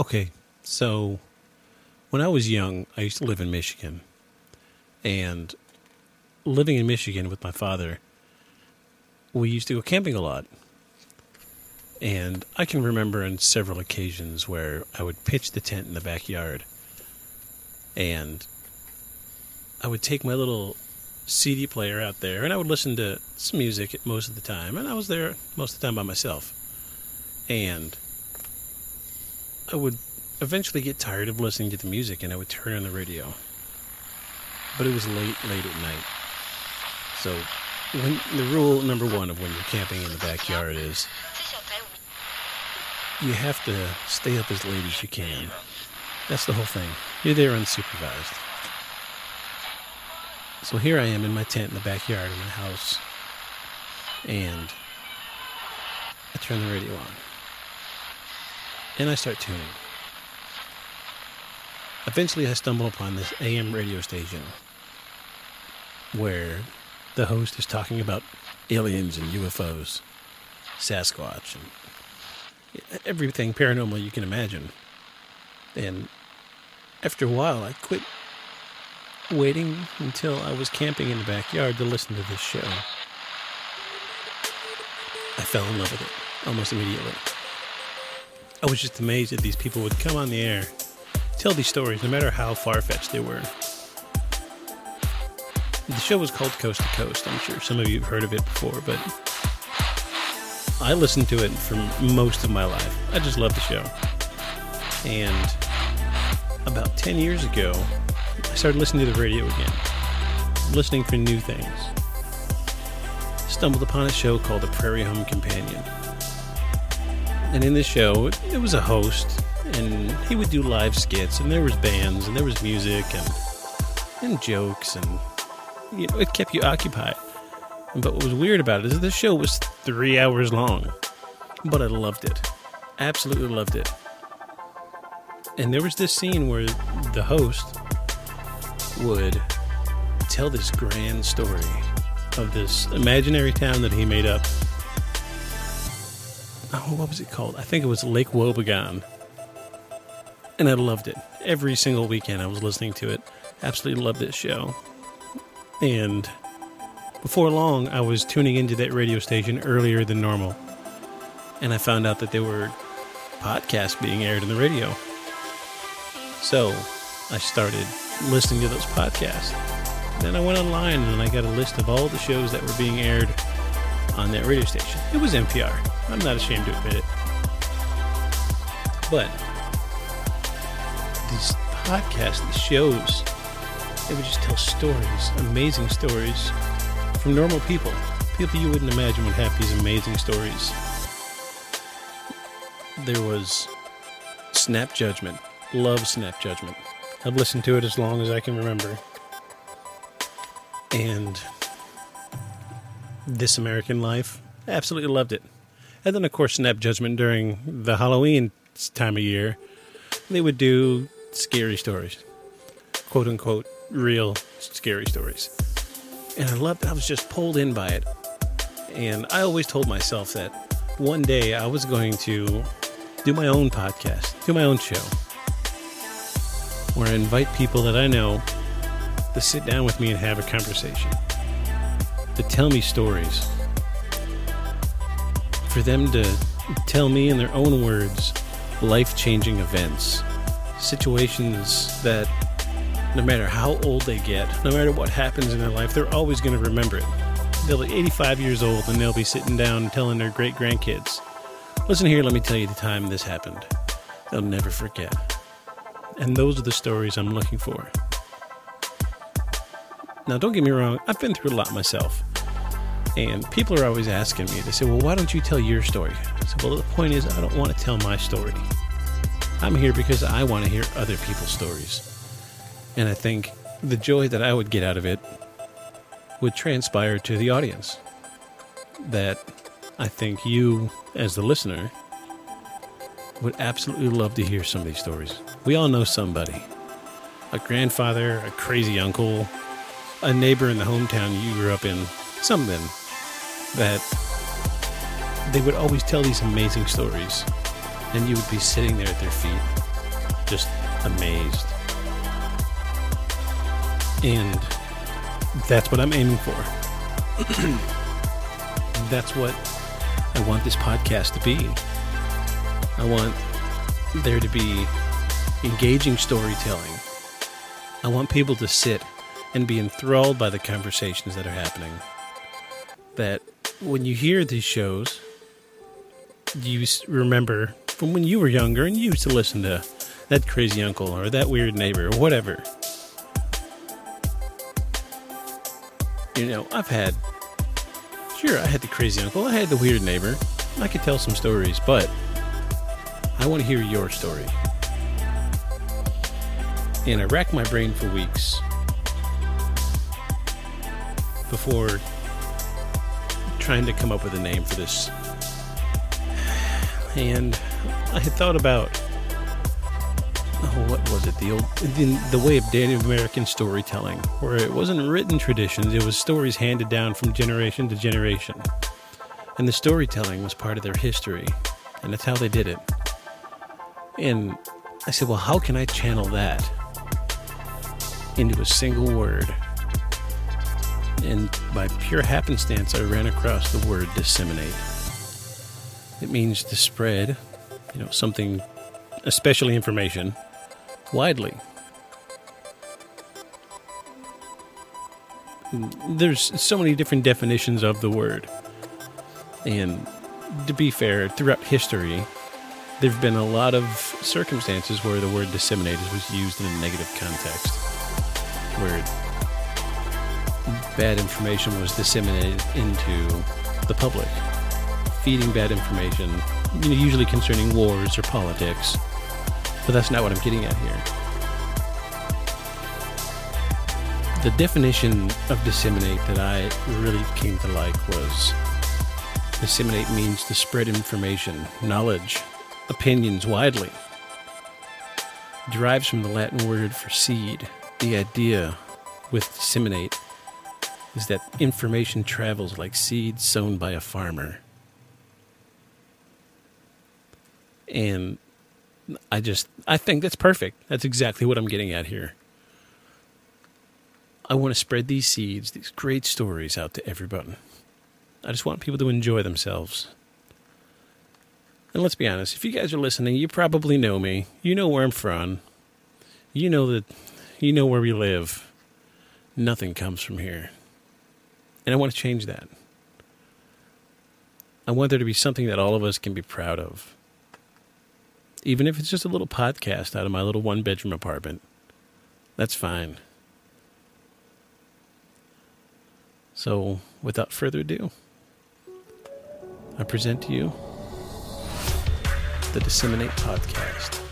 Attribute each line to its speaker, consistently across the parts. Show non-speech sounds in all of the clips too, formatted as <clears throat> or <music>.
Speaker 1: Okay, so when I was young, I used to live in Michigan. And living in Michigan with my father, we used to go camping a lot. And I can remember on several occasions where I would pitch the tent in the backyard and I would take my little CD player out there and I would listen to some music most of the time. And I was there most of the time by myself. And I would eventually get tired of listening to the music and I would turn on the radio. But it was late, late at night. So, when, the rule number one of when you're camping in the backyard is you have to stay up as late as you can. That's the whole thing. You're there unsupervised. So here I am in my tent in the backyard of my house, and I turn the radio on. And I start tuning. Eventually, I stumble upon this AM radio station where the host is talking about aliens and UFOs, Sasquatch, and everything paranormal you can imagine. And after a while, I quit waiting until I was camping in the backyard to listen to this show. I fell in love with it almost immediately. I was just amazed that these people would come on the air, tell these stories, no matter how far fetched they were. The show was called Coast to Coast. I'm sure some of you have heard of it before, but I listened to it for most of my life. I just love the show. And about 10 years ago, I started listening to the radio again, listening for new things. Stumbled upon a show called The Prairie Home Companion. And in this show, it was a host, and he would do live skits, and there was bands, and there was music, and and jokes, and you know, it kept you occupied. But what was weird about it is the show was three hours long, but I loved it, absolutely loved it. And there was this scene where the host would tell this grand story of this imaginary town that he made up oh, what was it called? I think it was Lake Wobegon. And I loved it. Every single weekend I was listening to it. Absolutely loved this show. And before long, I was tuning into that radio station earlier than normal. And I found out that there were podcasts being aired on the radio. So I started listening to those podcasts. Then I went online and I got a list of all the shows that were being aired on that radio station. It was NPR. I'm not ashamed to admit it. But these podcasts, these shows, they would just tell stories, amazing stories from normal people. People you wouldn't imagine would have these amazing stories. There was Snap Judgment. Love Snap Judgment. I've listened to it as long as I can remember. And This American Life. Absolutely loved it. And then, of course, Snap Judgment during the Halloween time of year. They would do scary stories, quote unquote, real scary stories. And I loved it. I was just pulled in by it. And I always told myself that one day I was going to do my own podcast, do my own show, where I invite people that I know to sit down with me and have a conversation, to tell me stories, for them to tell me in their own words life changing events, situations that no matter how old they get, no matter what happens in their life, they're always going to remember it. They'll be 85 years old and they'll be sitting down and telling their great grandkids, Listen here, let me tell you the time this happened. They'll never forget. And those are the stories I'm looking for. Now, don't get me wrong, I've been through a lot myself. And people are always asking me, they say, well, why don't you tell your story? I said, well, the point is, I don't want to tell my story. I'm here because I want to hear other people's stories. And I think the joy that I would get out of it would transpire to the audience. That I think you, as the listener, would absolutely love to hear some of these stories. We all know somebody a grandfather, a crazy uncle, a neighbor in the hometown you grew up in, something that they would always tell these amazing stories, and you would be sitting there at their feet just amazed. And that's what I'm aiming for. <clears throat> that's what I want this podcast to be. I want there to be engaging storytelling. I want people to sit and be enthralled by the conversations that are happening. That when you hear these shows, you remember from when you were younger and you used to listen to that crazy uncle or that weird neighbor or whatever. You know, I've had, sure, I had the crazy uncle, I had the weird neighbor. I could tell some stories, but I want to hear your story. And I racked my brain for weeks before trying to come up with a name for this. And I had thought about oh, what was it? The old the, the way of Native American storytelling, where it wasn't written traditions; it was stories handed down from generation to generation, and the storytelling was part of their history, and that's how they did it. And I said, well, how can I channel that into a single word? And by pure happenstance, I ran across the word disseminate. It means to spread, you know, something, especially information, widely. There's so many different definitions of the word. And to be fair, throughout history, there have been a lot of circumstances where the word disseminated was used in a negative context, where bad information was disseminated into the public, feeding bad information, you know, usually concerning wars or politics. But that's not what I'm getting at here. The definition of disseminate that I really came to like was disseminate means to spread information, knowledge, opinions widely. derives from the Latin word for seed. The idea with disseminate is that information travels like seed sown by a farmer. And I just, I think that's perfect. That's exactly what I'm getting at here. I want to spread these seeds, these great stories out to everybody. I just want people to enjoy themselves. And let's be honest, if you guys are listening, you probably know me. You know where I'm from. You know that you know where we live. Nothing comes from here. And I want to change that. I want there to be something that all of us can be proud of. Even if it's just a little podcast out of my little one bedroom apartment. That's fine. So, without further ado, I present to you the Disseminate Podcast.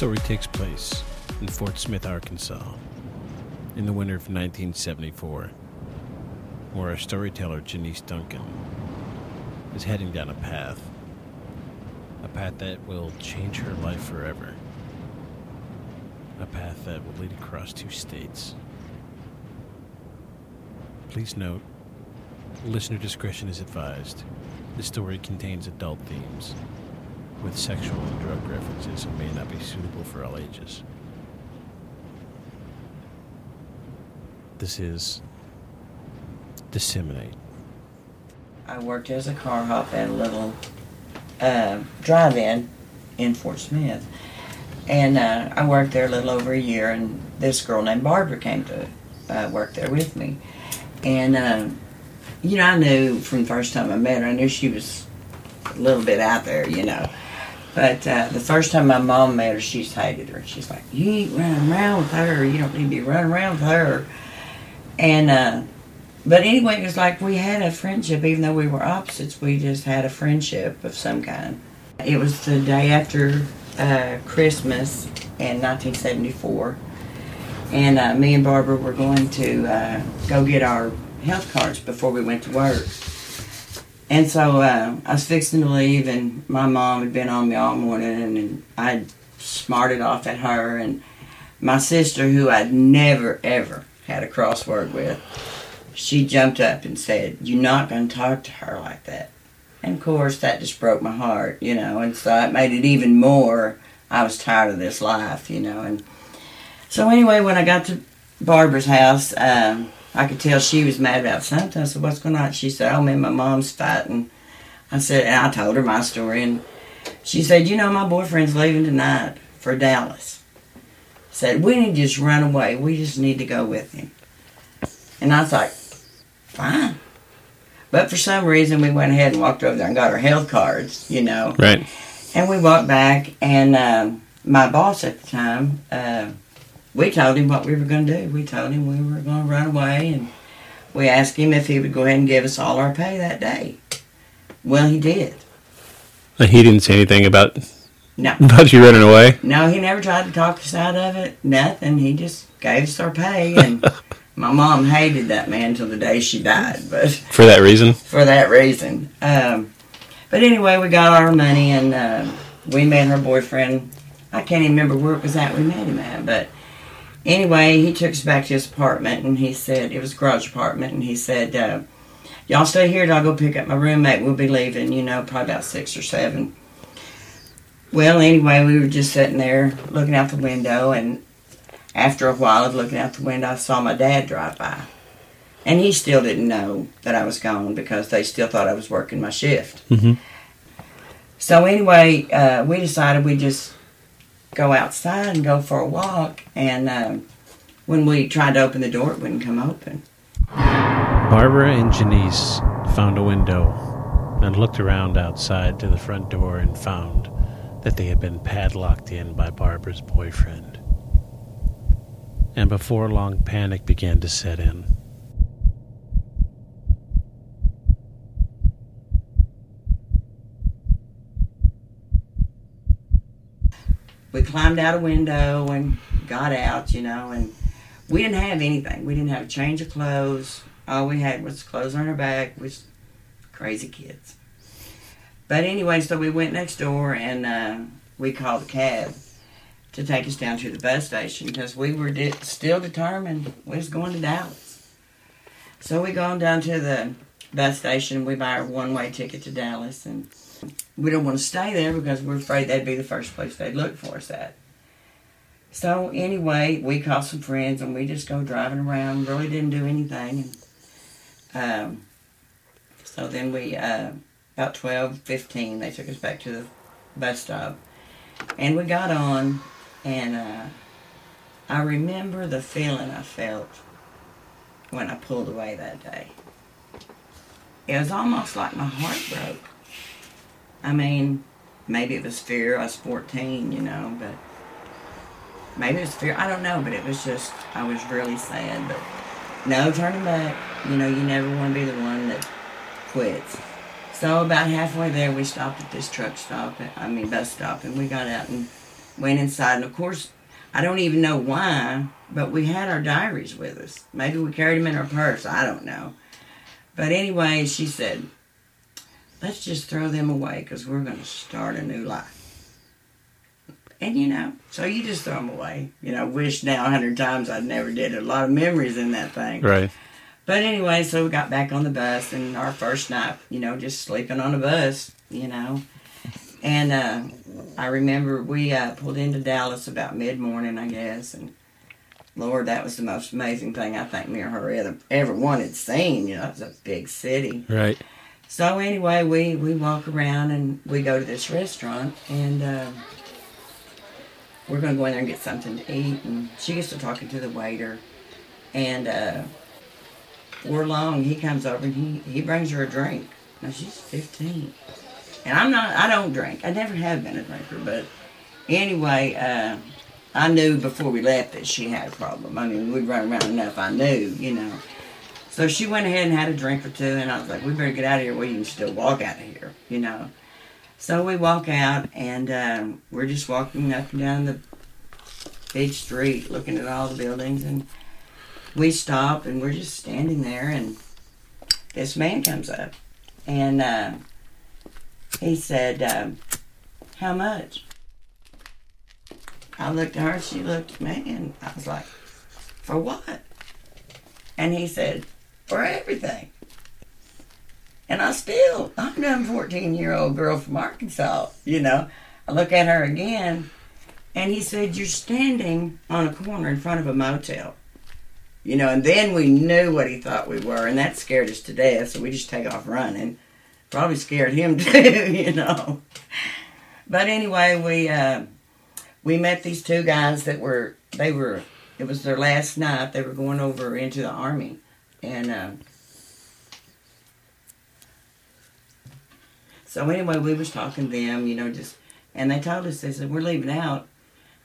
Speaker 1: Story takes place in Fort Smith, Arkansas, in the winter of 1974, where our storyteller, Janice Duncan, is heading down a path. A path that will change her life forever. A path that will lead across two states. Please note, listener discretion is advised. This story contains adult themes with sexual and drug references and may not be suitable for all ages. This is disseminate.
Speaker 2: I worked as a car hop at a little uh, drive-in in Fort Smith, and uh, I worked there a little over a year. And this girl named Barbara came to uh, work there with me, and um, you know I knew from the first time I met her, I knew she was a little bit out there, you know. But uh, the first time my mom met her, she's hated her. She's like, "You ain't running around with her. You don't need to be running around with her." And uh, but anyway, it was like we had a friendship, even though we were opposites. We just had a friendship of some kind. It was the day after uh, Christmas in 1974, and uh, me and Barbara were going to uh, go get our health cards before we went to work. And so uh, I was fixing to leave, and my mom had been on me all morning, and, I smarted off at her. And my sister, who I'd never ever had a crossword with, she jumped up and said, You're not going to talk to her like that. And of course, that just broke my heart, you know, and so it made it even more. I was tired of this life, you know. And so, anyway, when I got to Barbara's house, um, I could tell she was mad about something. I said, What's going on? She said, Oh, me and my mom's fighting. I said, and I told her my story, and she said, You know, my boyfriend's leaving tonight for Dallas. Said, We need to just run away. We just need to go with him. And I was like, Fine. But for some reason, we went ahead and walked over there and got our health cards, you know.
Speaker 1: Right.
Speaker 2: And we walked back, and um, my boss at the time, uh, we told him what we were going to do. We told him we were going to run away, and we asked him if he would go ahead and give us all our pay that day. Well, he did.
Speaker 1: And he didn't say anything about
Speaker 2: No. <laughs>
Speaker 1: about you running away.
Speaker 2: No, he never tried to talk us out of it. Nothing. He just gave us our pay, and <laughs> my mom hated that man till the day she died. But <laughs>
Speaker 1: For that reason.
Speaker 2: for that reason. Um, but anyway, we got our money and uh, we met her boyfriend. I can't even remember where it was at we met him at, but anyway, he took us back to his apartment and he said, it was a garage apartment, and he said, uh, Y'all stay here till I go pick up my roommate. We'll be leaving, you know, probably about six or seven. Well, anyway, we were just sitting there looking out the window, and after a while of looking out the window, I saw my dad drive by. And he still didn't know that I was gone because they still thought I was working my shift.
Speaker 1: Mhm.
Speaker 2: So anyway, uh, we decided we'd just go outside and go for a walk. And um, when we tried to open the door, it wouldn't come open.
Speaker 1: Barbara and Janice found a window and looked around outside to the front door and found that they had been padlocked in by Barbara's boyfriend. And before long, panic began to set in.
Speaker 2: We climbed out a window and got out, you know, and we didn't have anything. We didn't have a change of clothes. All we had was clothes on our back. Was crazy kids. But anyway, so we went next door and uh, we called a cab to take us down to the bus station because we were de- still determined we was going to Dallas. So we gone down to the bus station. We buy our one-way ticket to Dallas and we don't want to stay there because we're afraid that'd be the first place they'd look for us at. So anyway, we called some friends and we just go driving around. Really didn't do anything. And, um, so then we, uh, about 12, 15, they took us back to the bus stop. And we got on and uh, I remember the feeling I felt when I pulled away that day. It was almost like my heart broke. I mean, maybe it was fear. I was 14, you know, but maybe it was fear. I don't know, but it was just, I was really sad. But no turning back. You know, you never want to be the one that quits. So about halfway there, we stopped at this truck stop, I mean, bus stop, and we got out and went inside. And of course, I don't even know why, but we had our diaries with us. Maybe we carried them in our purse. I don't know. But anyway, she said, let's just throw them away because we're going to start a new life. And you know, so you just throw them away. You know, wish now a hundred times I'd never did. A lot of memories in that thing.
Speaker 1: Right.
Speaker 2: But anyway, so we got back on the bus and our first night, you know, just sleeping on the bus, you know. And uh, I remember we uh, pulled into Dallas about mid morning, I guess, and Lord, that was the most amazing thing I think me or her ever, ever had seen. You know, it was a big city.
Speaker 1: Right.
Speaker 2: So anyway, we we walk around and we go to this restaurant and uh, we're gonna go in there and get something to eat. And she gets to talking to the waiter, and uh, we're long. He comes over and he he brings her a drink. Now she's fifteen, and I'm not. I don't drink. I never have been a drinker, but anyway. Uh, I knew before we left that she had a problem. I mean, we'd run around enough. I knew, you know. So she went ahead and had a drink or two, and I was like, we better get out of here. We can still walk out of here, you know. So we walk out, and um, we're just walking up and down the big street, looking at all the buildings, and we stop, and we're just standing there, and this man comes up, and uh, he said, um, "How much?" I looked at her, she looked at me, and I was like, "For what?" And he said, "For everything." And I still, I'm a 14 year old girl from Arkansas, you know. I look at her again, and he said, You're standing on a corner in front of a motel. You know, and then we knew what he thought we were, and that scared us to death, so we just take off running. Probably scared him <laughs> too, you know. But anyway, we uh, we met these two guys that were they were it was their last night. They were going over into the army, and uh, so anyway, we was talking to them, you know, just and they told us they said we're leaving out,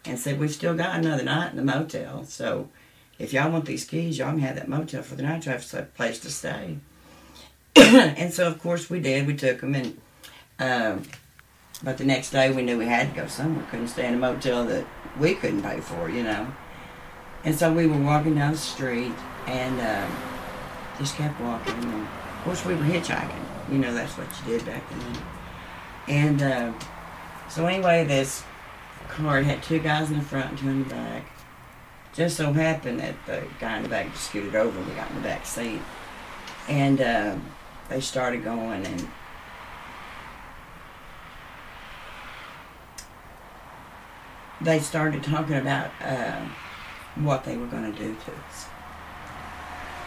Speaker 2: and said we've still got another night in the motel. So if y'all want these keys, y'all can have that motel for the night. You have a place to stay. <clears throat> and so of course we did. We took them, and um, but the next day we knew we had to go somewhere. Couldn't stay in a motel that we couldn't pay for, you know. And so we were walking down the street and um, just kept walking. And of course we were hitchhiking. You know that's what you did back then. And uh, so anyway, this car had two guys in the front and two in the back. Just so happened that the guy in the back just scooted over and we got in the back seat. And uh, they started going and they started talking about uh, what they were going to do to us.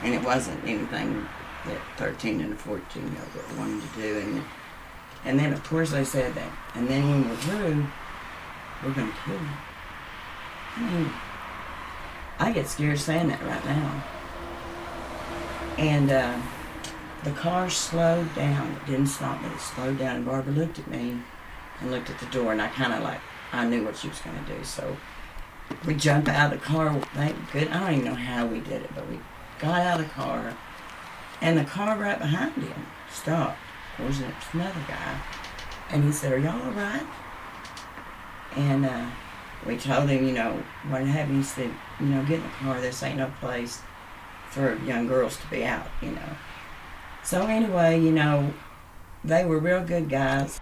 Speaker 2: And it wasn't anything that 13 and 14 year old wanted to do. And, and then, of course, they said that. And then when we're through, we're to kill you. I mean, I get scared saying that right now. And uh, the car slowed down. It didn't stop, but it slowed down. And Barbara looked at me and looked at the door, and I kind of like, I knew what she was to do. So we jumped out of the car. Thank good. I don't even know how we did it, but we got out of the car, and the car right behind him stopped. There was another guy, and he said, "Are y'all all right?" And uh, we told him, you know, what happened. He said, "You know, get in the car. This ain't no place for young girls to be out." You know. So anyway, you know, they were real good guys.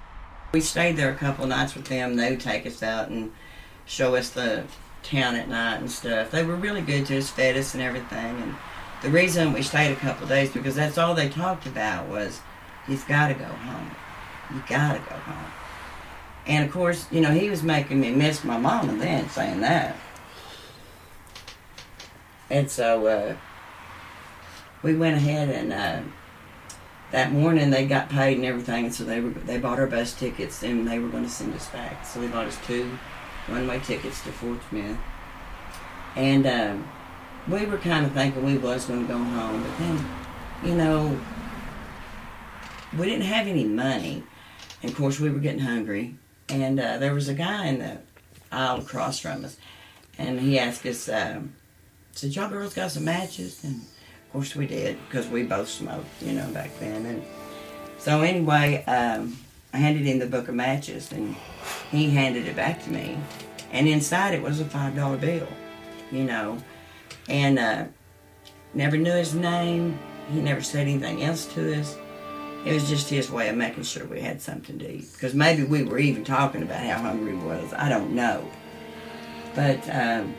Speaker 2: We stayed there a couple nights with them. They would take us out and show us the town at night and stuff. They were really good to us, fed us and everything. And the reason we stayed a couple days because that's all they talked about was he's got to go home. You got to go home. And of course, you know, he was making me miss my mama then, saying that. And so uh, we went ahead and uh, that morning they got paid and everything, and so they were they bought our bus tickets and they were going to send us back. So they bought us two one-way tickets to Fort Smith, and um, we were kind of thinking we was going to go home, but then, you know, we didn't have any money, and of course we were getting hungry, and uh, there was a guy in the aisle across from us, and he asked us, um, said, "Y'all girls got some matches?" and of course we did because we both smoked, you know, back then. And so anyway, um, I handed him the book of matches, and he handed it back to me. And inside it was a five dollar bill, you know, and uh, never knew his name. He never said anything else to us. It was just his way of making sure we had something to eat. Because maybe we were even talking about how hungry we was. I don't know. But um,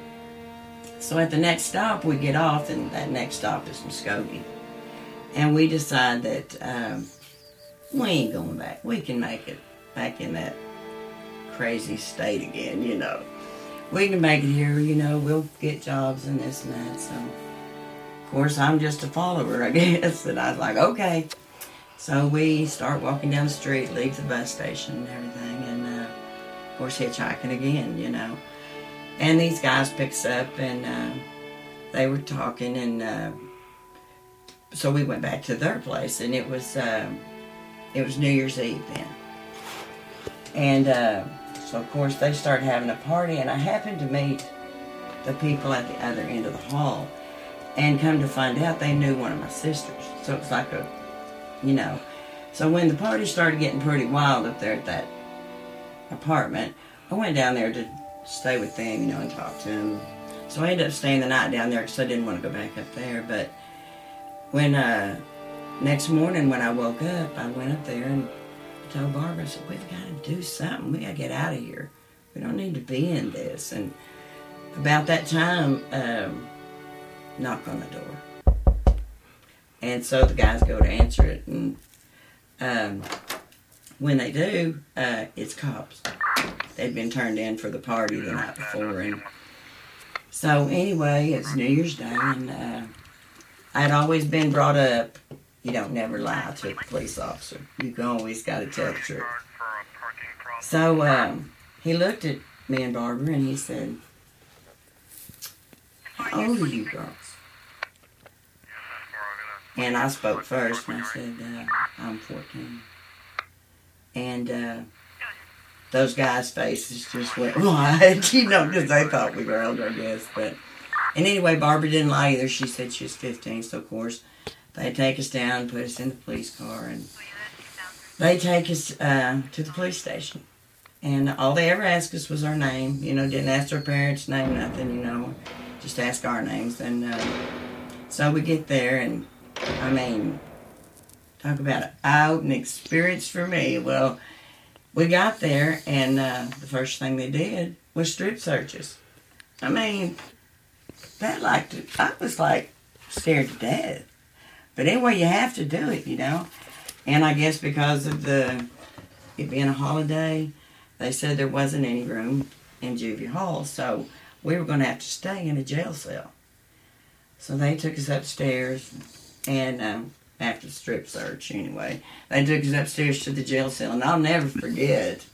Speaker 2: so at the next stop, we get off, and that next stop is Muskogee. And we decide that um, we ain't going back. We can make it back in that crazy state again, you know. We can make it here, you know, we'll get jobs and this and that. So, of course, I'm just a follower, I <laughs> guess. And I was like, okay. So we start walking down the street, leave the bus station and everything, and uh, of course, hitchhiking again, you know. And these guys picks up, and uh, they were talking, and uh, so we went back to their place, and it was it was New Year's Eve then, and so of course they started having a party, and I happened to meet the people at the other end of the hall, And come to find out, they knew one of my sisters. So it's like a, you know. So when the party started getting pretty wild up there at that apartment, I went down there to stay with them, you know, and talk to them. So I ended up staying the night down there because I didn't want to go back up there. But when uh, next morning when I woke up, I went up there and told Barbara, I said, we've got to do something. We got to get out of here. We don't need to be in this. And about that time, um, knock on the door. And so the guys go to answer it. And um, when they do, uh, it's cops. They'd been turned in for the party the night before. And so anyway, it's New Year's Day. And uh, I'd always been brought up you don't never lie to a police officer. You always got to tell the truth. So um, he looked at me and Barbara and he said, How old are you girls? And I spoke first and I said, uh, I'm 14. And uh, those guys' faces just went <laughs> wide, you know, because they thought we were older, I guess. But and anyway, Barbara didn't lie either. She said she was 15, so of course they take us down, put us in the police car, and they take us uh, to the police station. And all they ever asked us was our name. You know, didn't ask our parents' name, nothing. You know, just ask our names. And uh, so we get there, and I mean, talk about an eye-opening experience for me. Well, we got there, and uh, the first thing they did was strip searches. I mean, that like I was like scared to death. But anyway, you have to do it, you know. And I guess because of the it being a holiday, they said there wasn't any room in Juvie Hall, so we were going to have to stay in a jail cell. So they took us upstairs, and um, after the strip search, anyway, they took us upstairs to the jail cell, and I'll never forget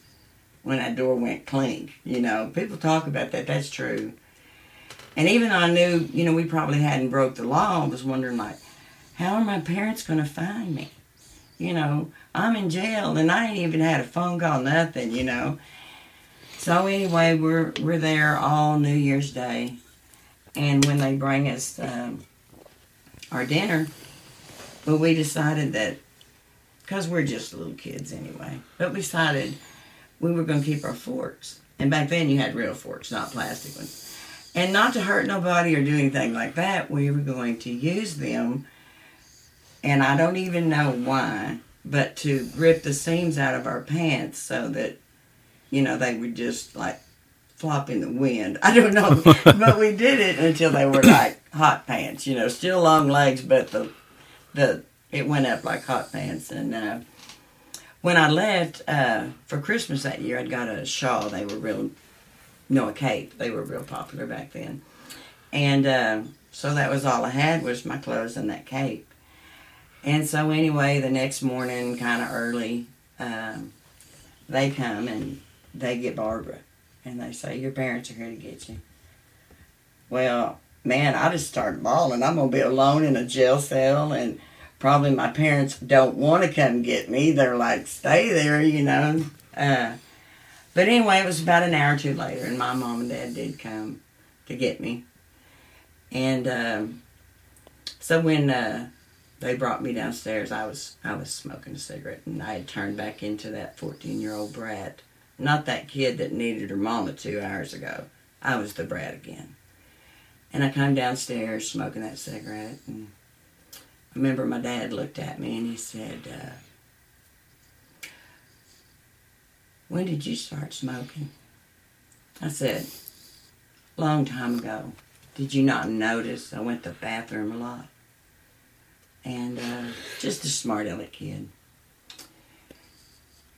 Speaker 2: when that door went clink. You know, people talk about that. That's true. And even though I knew, you know, we probably hadn't broke the law, I was wondering like, how are my parents going to find me? You know, I'm in jail and I ain't even had a phone call, nothing, you know. So anyway, we're we're there all New Year's Day, and when they bring us um, our dinner, but we decided that because we're just little kids anyway, but we decided we were going to keep our forks. And back then, you had real forks, not plastic ones. And not to hurt nobody or do anything like that, we were going to use them and I don't even know why, but to rip the seams out of our pants so that, you know, they would just like flop in the wind. I don't know, <laughs> but we did it until they were like hot pants, you know, still long legs, but the the it went up like hot pants. And uh, when I left uh, for Christmas that year, I'd got a shawl. They were real, no, a cape. They were real popular back then, and uh, so that was all I had was my clothes and that cape. And so anyway, the next morning, kind of early, um, they come and they get Barbara, and they say, "Your parents are here to get you." Well, man, I just started bawling. I'm gonna be alone in a jail cell, and probably my parents don't want to come get me. They're like, "Stay there," you know. Uh, but anyway, it was about an hour or two later, and my mom and dad did come to get me. And um, so when uh, they brought me downstairs. I was I was smoking a cigarette, and I had turned back into that fourteen year old brat. Not that kid that needed her mama two hours ago. I was the brat again. And I come downstairs smoking that cigarette, and I remember my dad looked at me and he said, uh, "When did you start smoking?" I said, "Long time ago." Did you not notice I went to the bathroom a lot? And uh, just a smart aleck kid.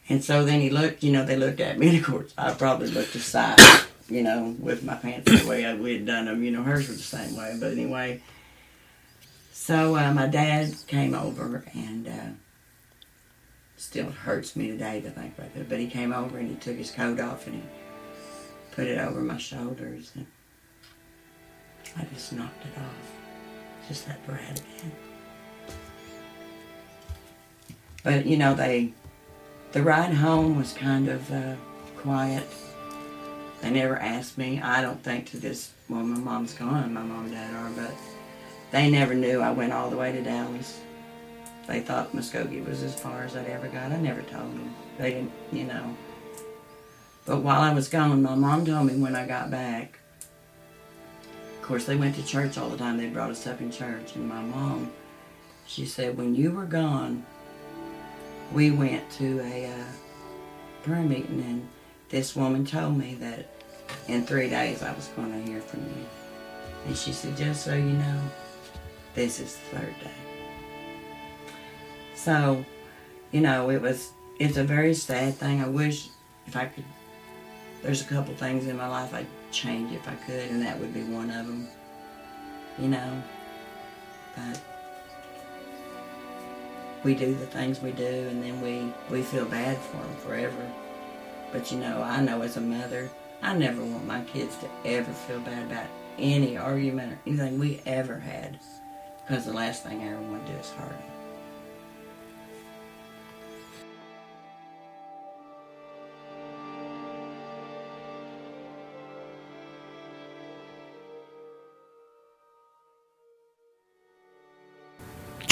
Speaker 2: And so then he looked, you know, they looked at me, and of course, I probably looked aside, you know, with my pants the way I, we had done them. You know, hers were the same way. But anyway, so uh, my dad came over, and uh, still hurts me today to think about it. But he came over and he took his coat off and he put it over my shoulders, and I just knocked it off. Just that brat again. But you know, they the ride home was kind of uh, quiet. They never asked me. I don't think to this. Well, my mom's gone. My mom and dad are, but they never knew I went all the way to Dallas. They thought Muskogee was as far as I'd ever got. I never told them. They didn't, you know. But while I was gone, my mom told me when I got back. Of course, they went to church all the time. They brought us up in church. And my mom, she said, when you were gone, we went to a uh, prayer meeting, and this woman told me that in three days I was going to hear from you. And she said, just so you know, this is the third day. So, you know, it was, it's a very sad thing. I wish if I could, there's a couple things in my life I'd change if I could, and that would be one of them, you know. But we do the things we do, and then we, we feel bad for them forever. But, you know, I know as a mother, I never want my kids to ever feel bad about any argument or anything we ever had. Because the last thing I ever want to do is hurt them.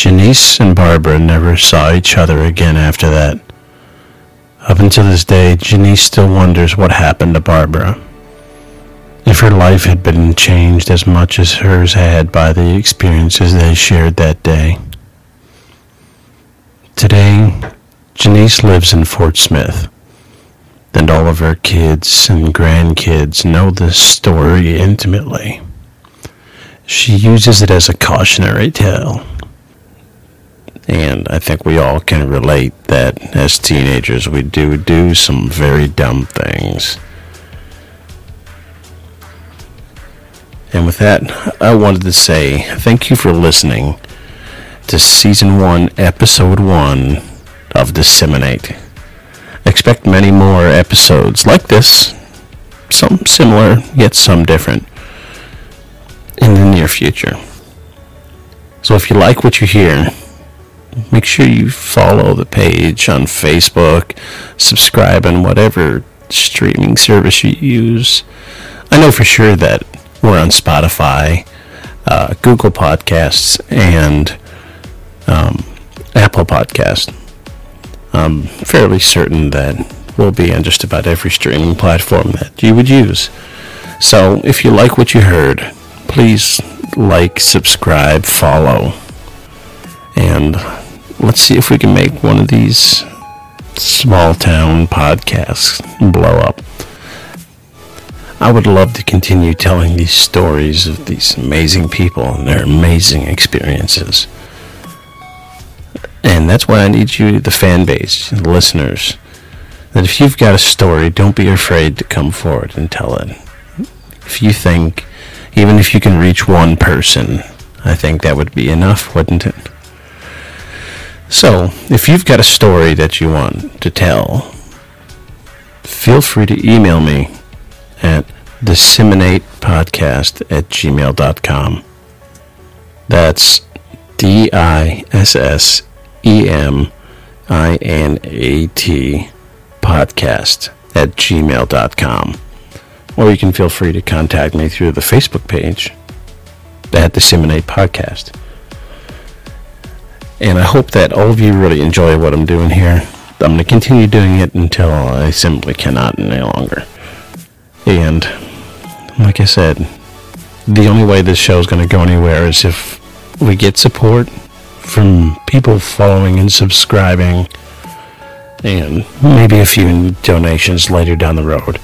Speaker 1: Janice and Barbara never saw each other again after that. Up until this day, Janice still wonders what happened to Barbara. If her life had been changed as much as hers had by the experiences they shared that day. Today, Janice lives in Fort Smith, and all of her kids and grandkids know this story intimately. She uses it as a cautionary tale and I think we all can relate that as teenagers we do do some very dumb things. And with that, I wanted to say thank you for listening to Season 1, Episode 1 of Disseminate. Expect many more episodes like this, some similar, yet some different, in the near future. So if you like what you hear, make sure you follow the page on Facebook, subscribe on whatever streaming service you use. I know for sure that we're on Spotify, uh, Google Podcasts, and um, Apple Podcast. I'm fairly certain that we'll be on just about every streaming platform that you would use. So if you like what you heard, please like, subscribe, follow, and let's see if we can make one of these small town podcasts blow up. I would love to continue telling these stories of these amazing people and their amazing experiences. And that's why I need you, the fan base, the listeners, that if you've got a story, don't be afraid to come forward and tell it. If you think, even if you can reach one person, I think that would be enough, wouldn't it? So, if you've got a story that you want to tell, feel free to email me at disseminatepodcast at gmail.com. That's D I S S E M I N A T podcast at gmail.com. Or you can feel free to contact me through the Facebook page at Disseminate Podcast. And I hope that all of you really enjoy what I'm doing here. I'm going to continue doing it until I simply cannot any longer. And like I said, the only way this show is going to go anywhere is if we get support from people following and subscribing and maybe a few donations later down the road.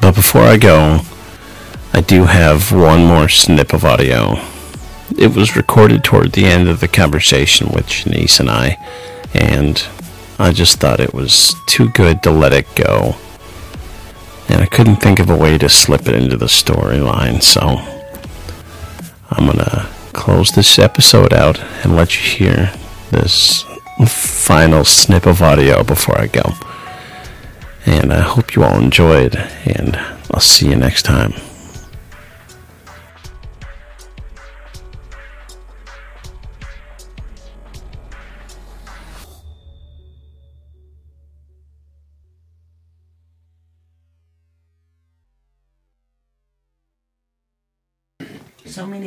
Speaker 1: But before I go, I do have one more snip of audio. It was recorded toward the end of the conversation with Janice and I, and I just thought it was too good to let it go. And I couldn't think of a way to slip it into the storyline, so I'm gonna close this episode out and let you hear this final snip of audio before I go. And I hope you all enjoyed, and I'll see you next time.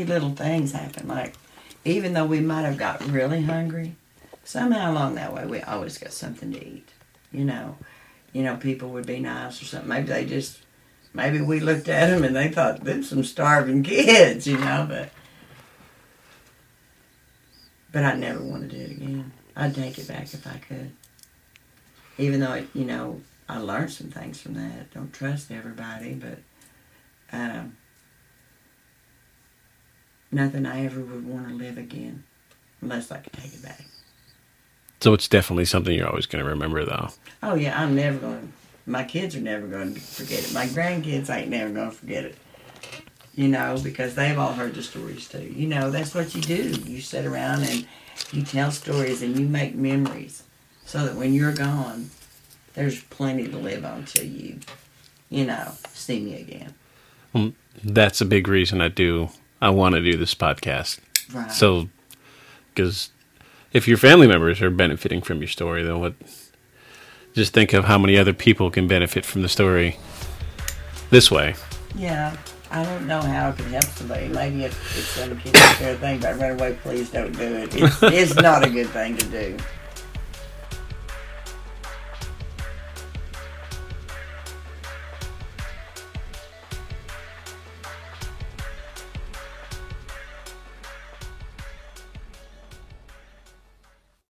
Speaker 2: Little things happen. Like, even though we might have got really hungry, somehow along that way we always got something to eat. You know, you know, people would be nice or something. Maybe they just, maybe we looked at them and they thought them some starving kids. You know, but but I never want to do it again. I'd take it back if I could. Even though it, you know, I learned some things from that. Don't trust everybody, but um, nothing I ever would want to live again unless I could take it back.
Speaker 1: So it's definitely something you're always going to remember, though.
Speaker 2: Oh yeah, I'm never going. to. My kids are never going to forget it. My grandkids ain't never going to forget it. You know, because they've all heard the stories too. You know, that's what you do. You sit around and you tell stories and you make memories, so that when you're gone, there's plenty to live on till you, you know, see me again.
Speaker 1: Well, that's a big reason I do. I want to do this podcast.
Speaker 2: Right.
Speaker 1: So, because if your family members are benefiting from your story, then what? Just think of how many other people can benefit from the story this way.
Speaker 2: Yeah, I don't know how it can help somebody. Maybe if it's some kid out there thing about run away, please don't do it. It's, it's not a good thing to do.